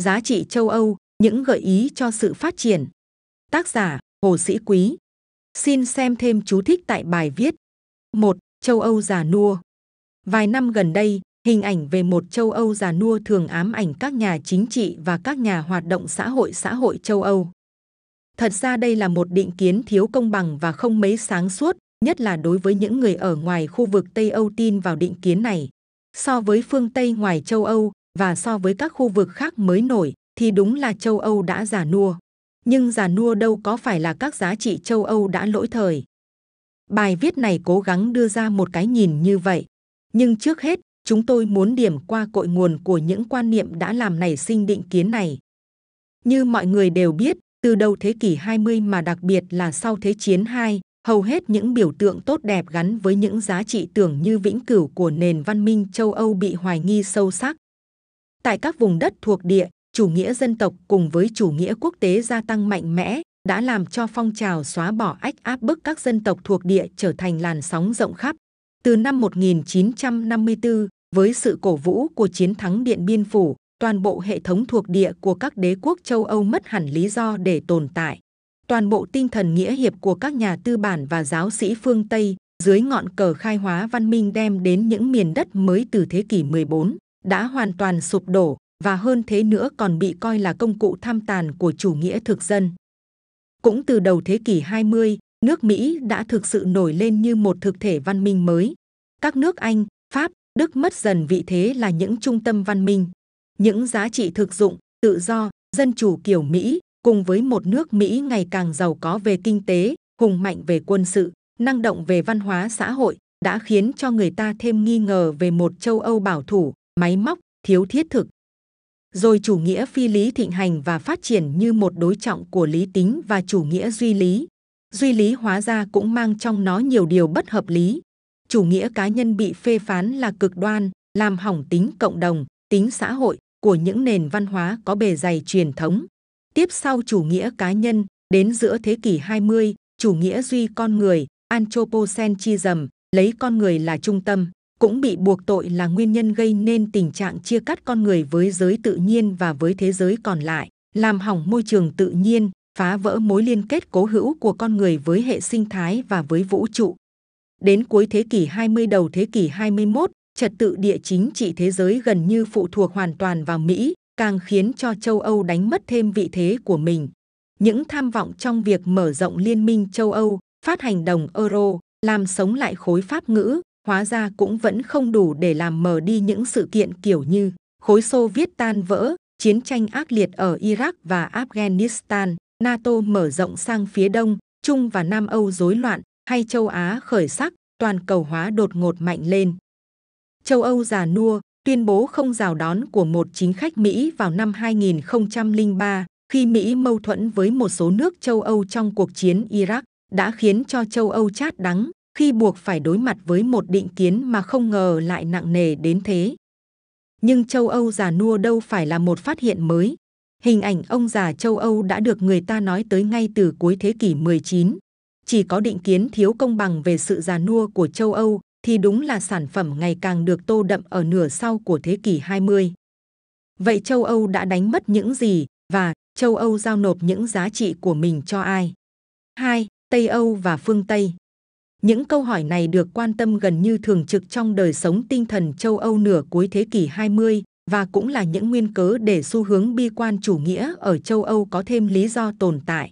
Giá trị châu Âu, những gợi ý cho sự phát triển. Tác giả Hồ Sĩ Quý. Xin xem thêm chú thích tại bài viết. 1. Châu Âu già nua. Vài năm gần đây, hình ảnh về một châu Âu già nua thường ám ảnh các nhà chính trị và các nhà hoạt động xã hội xã hội châu Âu. Thật ra đây là một định kiến thiếu công bằng và không mấy sáng suốt, nhất là đối với những người ở ngoài khu vực Tây Âu tin vào định kiến này. So với phương Tây ngoài châu Âu và so với các khu vực khác mới nổi, thì đúng là châu Âu đã già nua. Nhưng già nua đâu có phải là các giá trị châu Âu đã lỗi thời. Bài viết này cố gắng đưa ra một cái nhìn như vậy. Nhưng trước hết, chúng tôi muốn điểm qua cội nguồn của những quan niệm đã làm nảy sinh định kiến này. Như mọi người đều biết, từ đầu thế kỷ 20 mà đặc biệt là sau Thế chiến II, hầu hết những biểu tượng tốt đẹp gắn với những giá trị tưởng như vĩnh cửu của nền văn minh châu Âu bị hoài nghi sâu sắc. Tại các vùng đất thuộc địa, chủ nghĩa dân tộc cùng với chủ nghĩa quốc tế gia tăng mạnh mẽ đã làm cho phong trào xóa bỏ ách áp bức các dân tộc thuộc địa trở thành làn sóng rộng khắp. Từ năm 1954, với sự cổ vũ của chiến thắng Điện Biên Phủ, toàn bộ hệ thống thuộc địa của các đế quốc châu Âu mất hẳn lý do để tồn tại. Toàn bộ tinh thần nghĩa hiệp của các nhà tư bản và giáo sĩ phương Tây dưới ngọn cờ khai hóa văn minh đem đến những miền đất mới từ thế kỷ 14 đã hoàn toàn sụp đổ và hơn thế nữa còn bị coi là công cụ tham tàn của chủ nghĩa thực dân. Cũng từ đầu thế kỷ 20, nước Mỹ đã thực sự nổi lên như một thực thể văn minh mới. Các nước Anh, Pháp, Đức mất dần vị thế là những trung tâm văn minh. Những giá trị thực dụng, tự do, dân chủ kiểu Mỹ cùng với một nước Mỹ ngày càng giàu có về kinh tế, hùng mạnh về quân sự, năng động về văn hóa xã hội đã khiến cho người ta thêm nghi ngờ về một châu Âu bảo thủ, máy móc, thiếu thiết thực. Rồi chủ nghĩa phi lý thịnh hành và phát triển như một đối trọng của lý tính và chủ nghĩa duy lý. Duy lý hóa ra cũng mang trong nó nhiều điều bất hợp lý. Chủ nghĩa cá nhân bị phê phán là cực đoan, làm hỏng tính cộng đồng, tính xã hội của những nền văn hóa có bề dày truyền thống. Tiếp sau chủ nghĩa cá nhân, đến giữa thế kỷ 20, chủ nghĩa duy con người, anthropocentrism, lấy con người là trung tâm cũng bị buộc tội là nguyên nhân gây nên tình trạng chia cắt con người với giới tự nhiên và với thế giới còn lại, làm hỏng môi trường tự nhiên, phá vỡ mối liên kết cố hữu của con người với hệ sinh thái và với vũ trụ. Đến cuối thế kỷ 20 đầu thế kỷ 21, trật tự địa chính trị thế giới gần như phụ thuộc hoàn toàn vào Mỹ, càng khiến cho châu Âu đánh mất thêm vị thế của mình. Những tham vọng trong việc mở rộng liên minh châu Âu, phát hành đồng euro, làm sống lại khối pháp ngữ, hóa ra cũng vẫn không đủ để làm mờ đi những sự kiện kiểu như khối Xô Viết tan vỡ, chiến tranh ác liệt ở Iraq và Afghanistan, NATO mở rộng sang phía đông, Trung và Nam Âu rối loạn, hay châu Á khởi sắc, toàn cầu hóa đột ngột mạnh lên. Châu Âu già nua, tuyên bố không rào đón của một chính khách Mỹ vào năm 2003 khi Mỹ mâu thuẫn với một số nước châu Âu trong cuộc chiến Iraq đã khiến cho châu Âu chát đắng khi buộc phải đối mặt với một định kiến mà không ngờ lại nặng nề đến thế. Nhưng châu Âu già nua đâu phải là một phát hiện mới. Hình ảnh ông già châu Âu đã được người ta nói tới ngay từ cuối thế kỷ 19. Chỉ có định kiến thiếu công bằng về sự già nua của châu Âu thì đúng là sản phẩm ngày càng được tô đậm ở nửa sau của thế kỷ 20. Vậy châu Âu đã đánh mất những gì và châu Âu giao nộp những giá trị của mình cho ai? 2. Tây Âu và phương Tây những câu hỏi này được quan tâm gần như thường trực trong đời sống tinh thần châu Âu nửa cuối thế kỷ 20 và cũng là những nguyên cớ để xu hướng bi quan chủ nghĩa ở châu Âu có thêm lý do tồn tại.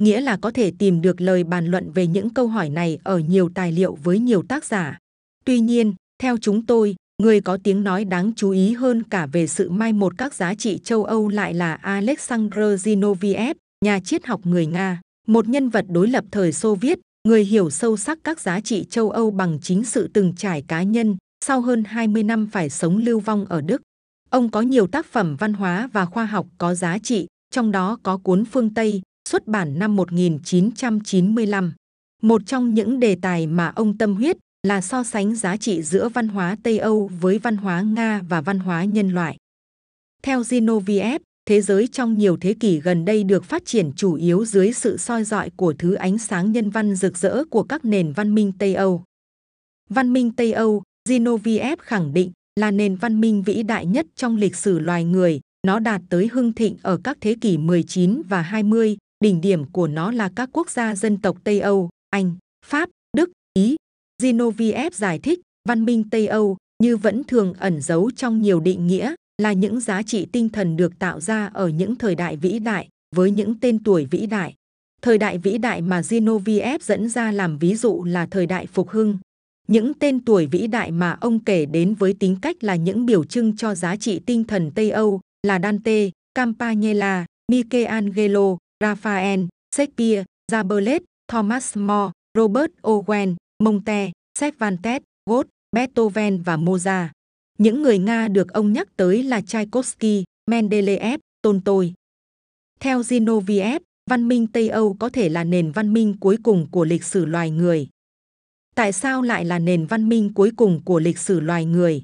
Nghĩa là có thể tìm được lời bàn luận về những câu hỏi này ở nhiều tài liệu với nhiều tác giả. Tuy nhiên, theo chúng tôi, người có tiếng nói đáng chú ý hơn cả về sự mai một các giá trị châu Âu lại là Alexander Zinoviev, nhà triết học người Nga, một nhân vật đối lập thời Xô Viết, người hiểu sâu sắc các giá trị châu Âu bằng chính sự từng trải cá nhân, sau hơn 20 năm phải sống lưu vong ở Đức. Ông có nhiều tác phẩm văn hóa và khoa học có giá trị, trong đó có cuốn Phương Tây, xuất bản năm 1995. Một trong những đề tài mà ông tâm huyết là so sánh giá trị giữa văn hóa Tây Âu với văn hóa Nga và văn hóa nhân loại. Theo Zinoviev, thế giới trong nhiều thế kỷ gần đây được phát triển chủ yếu dưới sự soi dọi của thứ ánh sáng nhân văn rực rỡ của các nền văn minh Tây Âu. Văn minh Tây Âu, Zinoviev khẳng định, là nền văn minh vĩ đại nhất trong lịch sử loài người, nó đạt tới hưng thịnh ở các thế kỷ 19 và 20, đỉnh điểm của nó là các quốc gia dân tộc Tây Âu, Anh, Pháp, Đức, Ý. Zinoviev giải thích, văn minh Tây Âu như vẫn thường ẩn giấu trong nhiều định nghĩa là những giá trị tinh thần được tạo ra ở những thời đại vĩ đại với những tên tuổi vĩ đại. Thời đại vĩ đại mà Zinoviev dẫn ra làm ví dụ là thời đại phục hưng. Những tên tuổi vĩ đại mà ông kể đến với tính cách là những biểu trưng cho giá trị tinh thần Tây Âu là Dante, Campanella, Michelangelo, Raphael, Shakespeare, Rabelais, Thomas More, Robert Owen, Monte, Cervantes, Goethe, Beethoven và Mozart. Những người Nga được ông nhắc tới là Tchaikovsky, Mendeleev, Tolstoy. Theo Zinoviev, văn minh Tây Âu có thể là nền văn minh cuối cùng của lịch sử loài người. Tại sao lại là nền văn minh cuối cùng của lịch sử loài người?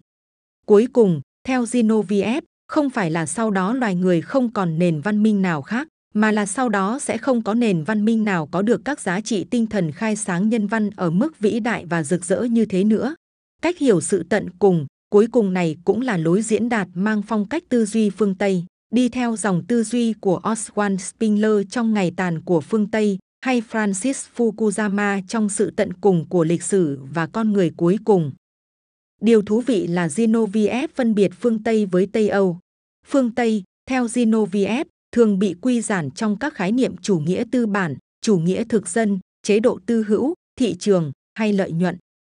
Cuối cùng, theo Zinoviev, không phải là sau đó loài người không còn nền văn minh nào khác, mà là sau đó sẽ không có nền văn minh nào có được các giá trị tinh thần khai sáng nhân văn ở mức vĩ đại và rực rỡ như thế nữa. Cách hiểu sự tận cùng, cuối cùng này cũng là lối diễn đạt mang phong cách tư duy phương Tây, đi theo dòng tư duy của Oswald Spengler trong ngày tàn của phương Tây hay Francis Fukuyama trong sự tận cùng của lịch sử và con người cuối cùng. Điều thú vị là Zinoviev phân biệt phương Tây với Tây Âu. Phương Tây, theo Zinoviev, thường bị quy giản trong các khái niệm chủ nghĩa tư bản, chủ nghĩa thực dân, chế độ tư hữu, thị trường hay lợi nhuận.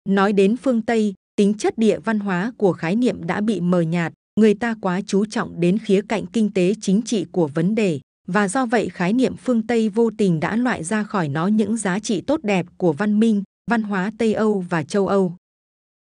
Nói đến phương Tây, tính chất địa văn hóa của khái niệm đã bị mờ nhạt, người ta quá chú trọng đến khía cạnh kinh tế chính trị của vấn đề, và do vậy khái niệm phương Tây vô tình đã loại ra khỏi nó những giá trị tốt đẹp của văn minh, văn hóa Tây Âu và châu Âu.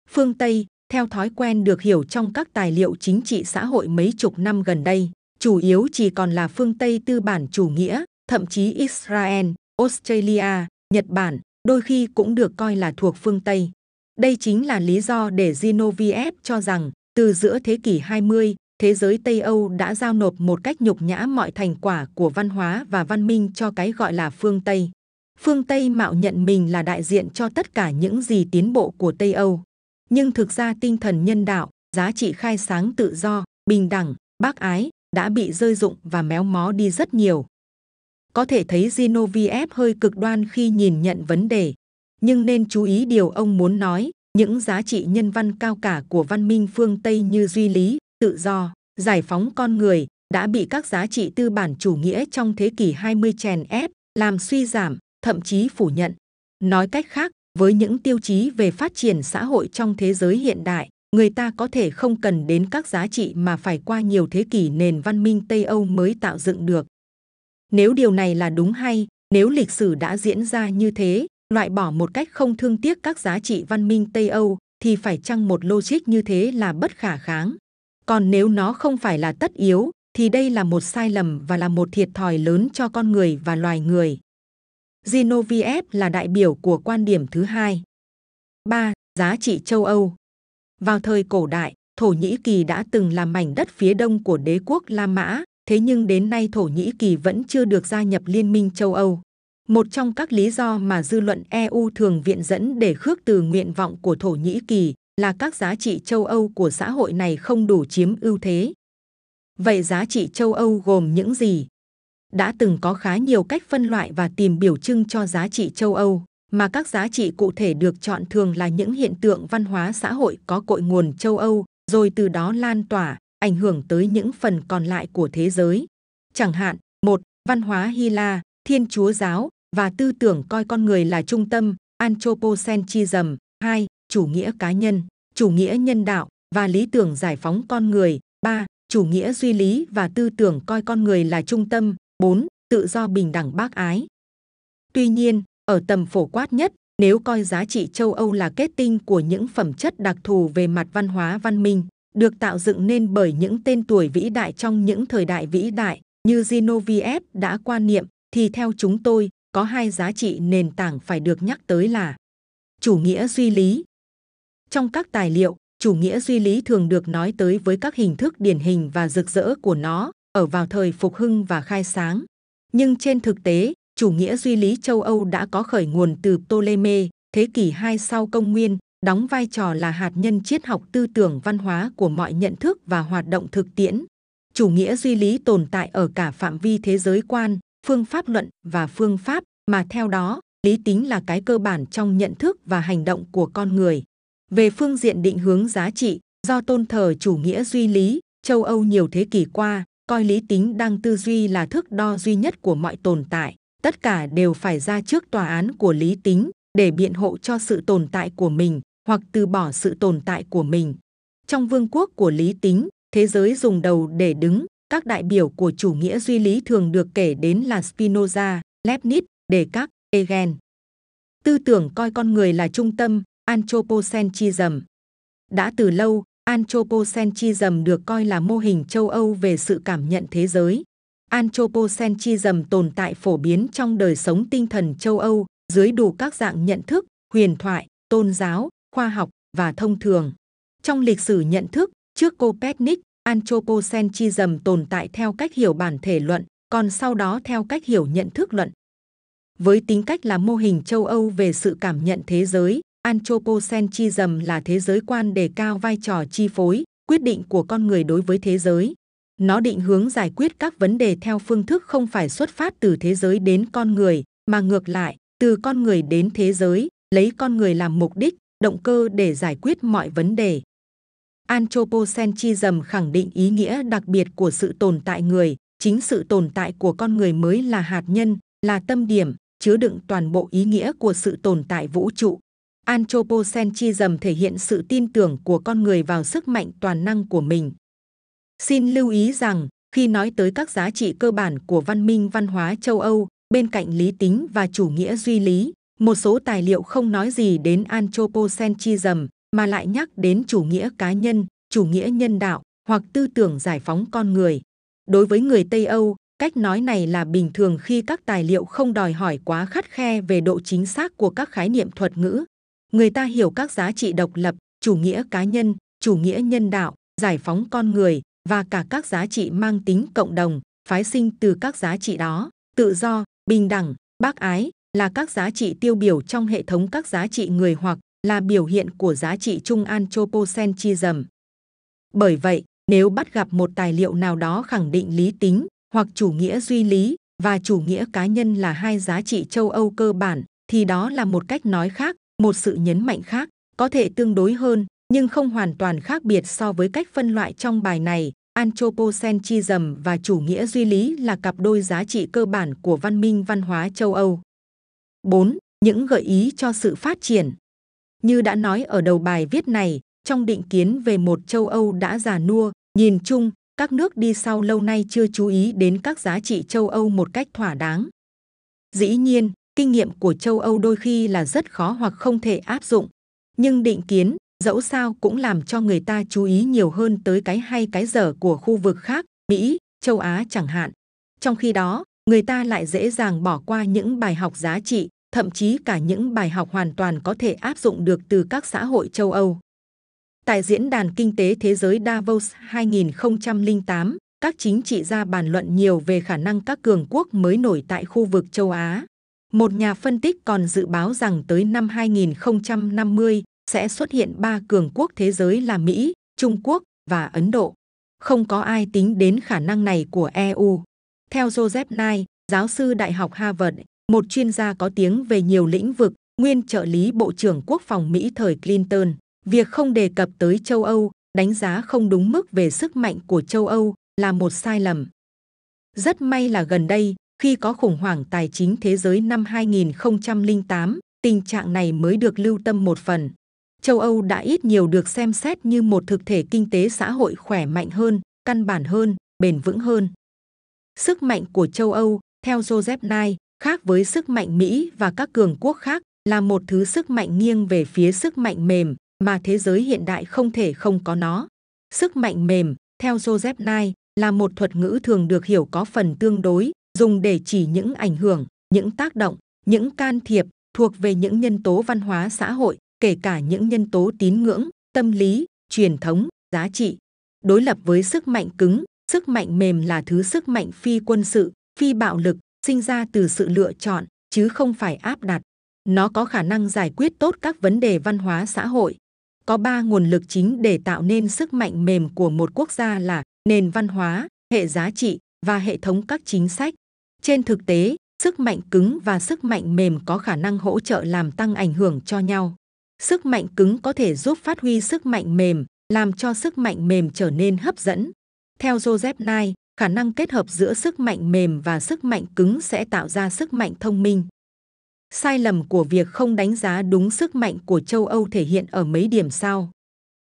Phương Tây, theo thói quen được hiểu trong các tài liệu chính trị xã hội mấy chục năm gần đây, chủ yếu chỉ còn là phương Tây tư bản chủ nghĩa, thậm chí Israel, Australia, Nhật Bản, đôi khi cũng được coi là thuộc phương Tây. Đây chính là lý do để Zinoviev cho rằng, từ giữa thế kỷ 20, thế giới Tây Âu đã giao nộp một cách nhục nhã mọi thành quả của văn hóa và văn minh cho cái gọi là phương Tây. Phương Tây mạo nhận mình là đại diện cho tất cả những gì tiến bộ của Tây Âu. Nhưng thực ra tinh thần nhân đạo, giá trị khai sáng tự do, bình đẳng, bác ái đã bị rơi dụng và méo mó đi rất nhiều. Có thể thấy Zinoviev hơi cực đoan khi nhìn nhận vấn đề, nhưng nên chú ý điều ông muốn nói, những giá trị nhân văn cao cả của văn minh phương Tây như duy lý, tự do, giải phóng con người đã bị các giá trị tư bản chủ nghĩa trong thế kỷ 20 chèn ép, làm suy giảm, thậm chí phủ nhận. Nói cách khác, với những tiêu chí về phát triển xã hội trong thế giới hiện đại, người ta có thể không cần đến các giá trị mà phải qua nhiều thế kỷ nền văn minh Tây Âu mới tạo dựng được. Nếu điều này là đúng hay, nếu lịch sử đã diễn ra như thế, loại bỏ một cách không thương tiếc các giá trị văn minh Tây Âu, thì phải chăng một logic như thế là bất khả kháng. Còn nếu nó không phải là tất yếu, thì đây là một sai lầm và là một thiệt thòi lớn cho con người và loài người. Zinoviev là đại biểu của quan điểm thứ hai. 3. Giá trị châu Âu Vào thời cổ đại, Thổ Nhĩ Kỳ đã từng là mảnh đất phía đông của đế quốc La Mã, thế nhưng đến nay Thổ Nhĩ Kỳ vẫn chưa được gia nhập Liên minh châu Âu. Một trong các lý do mà dư luận EU thường viện dẫn để khước từ nguyện vọng của Thổ Nhĩ Kỳ là các giá trị châu Âu của xã hội này không đủ chiếm ưu thế. Vậy giá trị châu Âu gồm những gì? Đã từng có khá nhiều cách phân loại và tìm biểu trưng cho giá trị châu Âu, mà các giá trị cụ thể được chọn thường là những hiện tượng văn hóa xã hội có cội nguồn châu Âu, rồi từ đó lan tỏa, ảnh hưởng tới những phần còn lại của thế giới. Chẳng hạn, một Văn hóa Hy La, Thiên Chúa giáo và tư tưởng coi con người là trung tâm, Anthropocentrism. 2 chủ nghĩa cá nhân, chủ nghĩa nhân đạo và lý tưởng giải phóng con người. 3. Chủ nghĩa duy lý và tư tưởng coi con người là trung tâm. 4. Tự do bình đẳng bác ái. Tuy nhiên, ở tầm phổ quát nhất, nếu coi giá trị châu Âu là kết tinh của những phẩm chất đặc thù về mặt văn hóa văn minh, được tạo dựng nên bởi những tên tuổi vĩ đại trong những thời đại vĩ đại như Zinoviev đã quan niệm, thì theo chúng tôi, có hai giá trị nền tảng phải được nhắc tới là chủ nghĩa duy lý trong các tài liệu, chủ nghĩa duy lý thường được nói tới với các hình thức điển hình và rực rỡ của nó ở vào thời phục hưng và khai sáng. Nhưng trên thực tế, chủ nghĩa duy lý châu Âu đã có khởi nguồn từ Ptolemy, thế kỷ 2 sau công nguyên, đóng vai trò là hạt nhân triết học tư tưởng văn hóa của mọi nhận thức và hoạt động thực tiễn. chủ nghĩa duy lý tồn tại ở cả phạm vi thế giới quan, phương pháp luận và phương pháp, mà theo đó, lý tính là cái cơ bản trong nhận thức và hành động của con người. Về phương diện định hướng giá trị, do tôn thờ chủ nghĩa duy lý, châu Âu nhiều thế kỷ qua, coi lý tính đang tư duy là thước đo duy nhất của mọi tồn tại. Tất cả đều phải ra trước tòa án của lý tính để biện hộ cho sự tồn tại của mình hoặc từ bỏ sự tồn tại của mình. Trong vương quốc của lý tính, thế giới dùng đầu để đứng. Các đại biểu của chủ nghĩa duy lý thường được kể đến là Spinoza, Leibniz, Descartes, Hegel. Tư tưởng coi con người là trung tâm, anthropocentrism. Đã từ lâu, anthropocentrism được coi là mô hình châu Âu về sự cảm nhận thế giới. Anthropocentrism tồn tại phổ biến trong đời sống tinh thần châu Âu dưới đủ các dạng nhận thức, huyền thoại, tôn giáo, khoa học và thông thường. Trong lịch sử nhận thức, trước Copernic, Anthropocentrism tồn tại theo cách hiểu bản thể luận, còn sau đó theo cách hiểu nhận thức luận. Với tính cách là mô hình châu Âu về sự cảm nhận thế giới, Anthropocentrism là thế giới quan đề cao vai trò chi phối, quyết định của con người đối với thế giới. Nó định hướng giải quyết các vấn đề theo phương thức không phải xuất phát từ thế giới đến con người, mà ngược lại, từ con người đến thế giới, lấy con người làm mục đích, động cơ để giải quyết mọi vấn đề. Anthropocentrism khẳng định ý nghĩa đặc biệt của sự tồn tại người, chính sự tồn tại của con người mới là hạt nhân, là tâm điểm, chứa đựng toàn bộ ý nghĩa của sự tồn tại vũ trụ. Anthropocentrism thể hiện sự tin tưởng của con người vào sức mạnh toàn năng của mình. Xin lưu ý rằng, khi nói tới các giá trị cơ bản của văn minh văn hóa châu Âu, bên cạnh lý tính và chủ nghĩa duy lý, một số tài liệu không nói gì đến anthropocentrism mà lại nhắc đến chủ nghĩa cá nhân, chủ nghĩa nhân đạo hoặc tư tưởng giải phóng con người. Đối với người Tây Âu, cách nói này là bình thường khi các tài liệu không đòi hỏi quá khắt khe về độ chính xác của các khái niệm thuật ngữ. Người ta hiểu các giá trị độc lập, chủ nghĩa cá nhân, chủ nghĩa nhân đạo, giải phóng con người và cả các giá trị mang tính cộng đồng, phái sinh từ các giá trị đó, tự do, bình đẳng, bác ái là các giá trị tiêu biểu trong hệ thống các giá trị người hoặc là biểu hiện của giá trị chung anthropocentrism. Bởi vậy, nếu bắt gặp một tài liệu nào đó khẳng định lý tính hoặc chủ nghĩa duy lý và chủ nghĩa cá nhân là hai giá trị châu Âu cơ bản, thì đó là một cách nói khác, một sự nhấn mạnh khác, có thể tương đối hơn, nhưng không hoàn toàn khác biệt so với cách phân loại trong bài này. Anthropocentrism và chủ nghĩa duy lý là cặp đôi giá trị cơ bản của văn minh văn hóa châu Âu. 4. Những gợi ý cho sự phát triển như đã nói ở đầu bài viết này, trong định kiến về một châu Âu đã già nua, nhìn chung, các nước đi sau lâu nay chưa chú ý đến các giá trị châu Âu một cách thỏa đáng. Dĩ nhiên, kinh nghiệm của châu Âu đôi khi là rất khó hoặc không thể áp dụng. Nhưng định kiến, dẫu sao cũng làm cho người ta chú ý nhiều hơn tới cái hay cái dở của khu vực khác, Mỹ, châu Á chẳng hạn. Trong khi đó, người ta lại dễ dàng bỏ qua những bài học giá trị, thậm chí cả những bài học hoàn toàn có thể áp dụng được từ các xã hội châu Âu. Tại Diễn đàn Kinh tế Thế giới Davos 2008, các chính trị gia bàn luận nhiều về khả năng các cường quốc mới nổi tại khu vực châu Á. Một nhà phân tích còn dự báo rằng tới năm 2050 sẽ xuất hiện ba cường quốc thế giới là Mỹ, Trung Quốc và Ấn Độ. Không có ai tính đến khả năng này của EU. Theo Joseph Nye, giáo sư Đại học Harvard, một chuyên gia có tiếng về nhiều lĩnh vực, nguyên trợ lý Bộ trưởng Quốc phòng Mỹ thời Clinton, việc không đề cập tới châu Âu, đánh giá không đúng mức về sức mạnh của châu Âu là một sai lầm. Rất may là gần đây, khi có khủng hoảng tài chính thế giới năm 2008, tình trạng này mới được lưu tâm một phần. Châu Âu đã ít nhiều được xem xét như một thực thể kinh tế xã hội khỏe mạnh hơn, căn bản hơn, bền vững hơn. Sức mạnh của châu Âu, theo Joseph Nye, khác với sức mạnh Mỹ và các cường quốc khác, là một thứ sức mạnh nghiêng về phía sức mạnh mềm mà thế giới hiện đại không thể không có nó. Sức mạnh mềm, theo Joseph Nye, là một thuật ngữ thường được hiểu có phần tương đối, dùng để chỉ những ảnh hưởng, những tác động, những can thiệp thuộc về những nhân tố văn hóa xã hội, kể cả những nhân tố tín ngưỡng, tâm lý, truyền thống, giá trị. Đối lập với sức mạnh cứng, sức mạnh mềm là thứ sức mạnh phi quân sự, phi bạo lực, sinh ra từ sự lựa chọn, chứ không phải áp đặt. Nó có khả năng giải quyết tốt các vấn đề văn hóa xã hội. Có ba nguồn lực chính để tạo nên sức mạnh mềm của một quốc gia là nền văn hóa, hệ giá trị và hệ thống các chính sách. Trên thực tế, sức mạnh cứng và sức mạnh mềm có khả năng hỗ trợ làm tăng ảnh hưởng cho nhau. Sức mạnh cứng có thể giúp phát huy sức mạnh mềm, làm cho sức mạnh mềm trở nên hấp dẫn. Theo Joseph Nye, khả năng kết hợp giữa sức mạnh mềm và sức mạnh cứng sẽ tạo ra sức mạnh thông minh. Sai lầm của việc không đánh giá đúng sức mạnh của châu Âu thể hiện ở mấy điểm sau.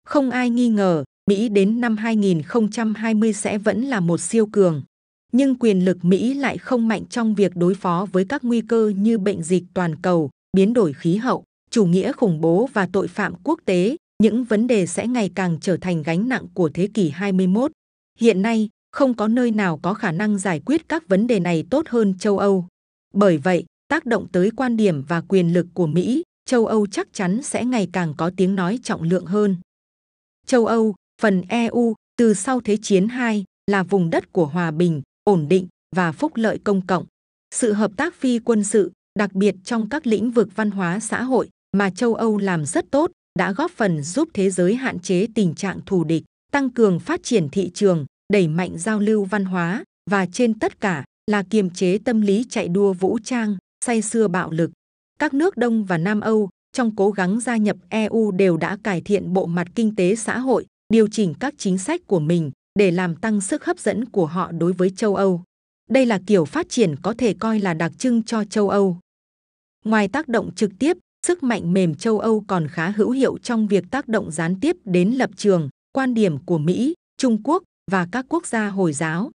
Không ai nghi ngờ, Mỹ đến năm 2020 sẽ vẫn là một siêu cường. Nhưng quyền lực Mỹ lại không mạnh trong việc đối phó với các nguy cơ như bệnh dịch toàn cầu, biến đổi khí hậu, chủ nghĩa khủng bố và tội phạm quốc tế. Những vấn đề sẽ ngày càng trở thành gánh nặng của thế kỷ 21. Hiện nay, không có nơi nào có khả năng giải quyết các vấn đề này tốt hơn châu Âu. Bởi vậy, tác động tới quan điểm và quyền lực của Mỹ, châu Âu chắc chắn sẽ ngày càng có tiếng nói trọng lượng hơn. Châu Âu, phần EU, từ sau Thế chiến II, là vùng đất của hòa bình, ổn định và phúc lợi công cộng. Sự hợp tác phi quân sự, đặc biệt trong các lĩnh vực văn hóa xã hội mà châu Âu làm rất tốt, đã góp phần giúp thế giới hạn chế tình trạng thù địch, tăng cường phát triển thị trường, đẩy mạnh giao lưu văn hóa và trên tất cả là kiềm chế tâm lý chạy đua vũ trang, say xưa bạo lực. Các nước Đông và Nam Âu trong cố gắng gia nhập EU đều đã cải thiện bộ mặt kinh tế xã hội, điều chỉnh các chính sách của mình để làm tăng sức hấp dẫn của họ đối với châu Âu. Đây là kiểu phát triển có thể coi là đặc trưng cho châu Âu. Ngoài tác động trực tiếp, sức mạnh mềm châu Âu còn khá hữu hiệu trong việc tác động gián tiếp đến lập trường, quan điểm của Mỹ, Trung Quốc và các quốc gia Hồi giáo.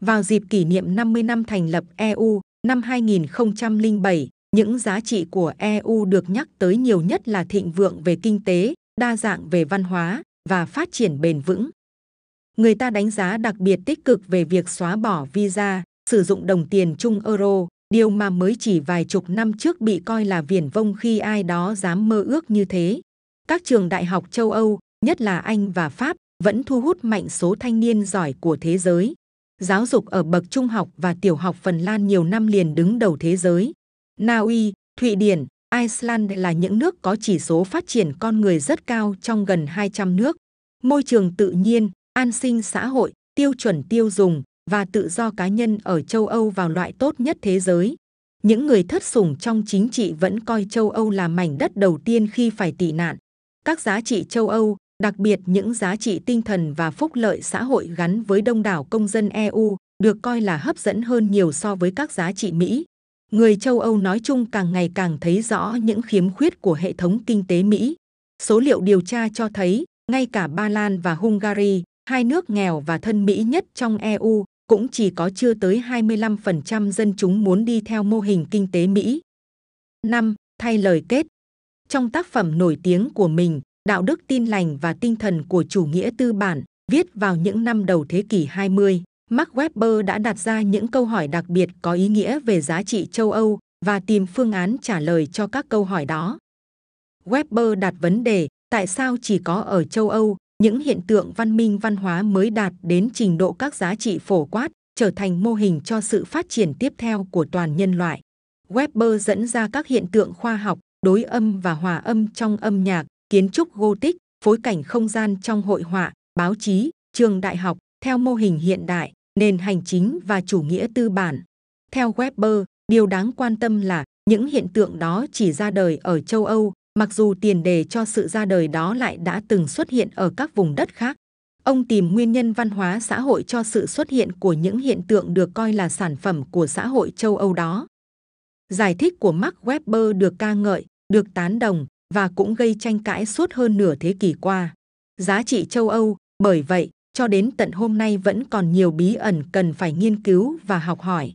Vào dịp kỷ niệm 50 năm thành lập EU năm 2007, những giá trị của EU được nhắc tới nhiều nhất là thịnh vượng về kinh tế, đa dạng về văn hóa và phát triển bền vững. Người ta đánh giá đặc biệt tích cực về việc xóa bỏ visa, sử dụng đồng tiền chung euro, điều mà mới chỉ vài chục năm trước bị coi là viển vông khi ai đó dám mơ ước như thế. Các trường đại học châu Âu, nhất là Anh và Pháp, vẫn thu hút mạnh số thanh niên giỏi của thế giới. Giáo dục ở bậc trung học và tiểu học Phần Lan nhiều năm liền đứng đầu thế giới. Na Uy, Thụy Điển, Iceland là những nước có chỉ số phát triển con người rất cao trong gần 200 nước. Môi trường tự nhiên, an sinh xã hội, tiêu chuẩn tiêu dùng và tự do cá nhân ở châu Âu vào loại tốt nhất thế giới. Những người thất sủng trong chính trị vẫn coi châu Âu là mảnh đất đầu tiên khi phải tị nạn. Các giá trị châu Âu, đặc biệt những giá trị tinh thần và phúc lợi xã hội gắn với đông đảo công dân EU, được coi là hấp dẫn hơn nhiều so với các giá trị Mỹ. Người châu Âu nói chung càng ngày càng thấy rõ những khiếm khuyết của hệ thống kinh tế Mỹ. Số liệu điều tra cho thấy, ngay cả Ba Lan và Hungary, hai nước nghèo và thân Mỹ nhất trong EU, cũng chỉ có chưa tới 25% dân chúng muốn đi theo mô hình kinh tế Mỹ. 5. Thay lời kết Trong tác phẩm nổi tiếng của mình, Đạo đức tin lành và tinh thần của chủ nghĩa tư bản, viết vào những năm đầu thế kỷ 20, Mark Weber đã đặt ra những câu hỏi đặc biệt có ý nghĩa về giá trị châu Âu và tìm phương án trả lời cho các câu hỏi đó. Weber đặt vấn đề tại sao chỉ có ở châu Âu những hiện tượng văn minh văn hóa mới đạt đến trình độ các giá trị phổ quát trở thành mô hình cho sự phát triển tiếp theo của toàn nhân loại. Weber dẫn ra các hiện tượng khoa học, đối âm và hòa âm trong âm nhạc, kiến trúc Gothic, phối cảnh không gian trong hội họa, báo chí, trường đại học theo mô hình hiện đại, nền hành chính và chủ nghĩa tư bản. Theo Weber, điều đáng quan tâm là những hiện tượng đó chỉ ra đời ở châu Âu, mặc dù tiền đề cho sự ra đời đó lại đã từng xuất hiện ở các vùng đất khác. Ông tìm nguyên nhân văn hóa xã hội cho sự xuất hiện của những hiện tượng được coi là sản phẩm của xã hội châu Âu đó. Giải thích của Mark Weber được ca ngợi, được tán đồng và cũng gây tranh cãi suốt hơn nửa thế kỷ qua. Giá trị châu Âu, bởi vậy, cho đến tận hôm nay vẫn còn nhiều bí ẩn cần phải nghiên cứu và học hỏi.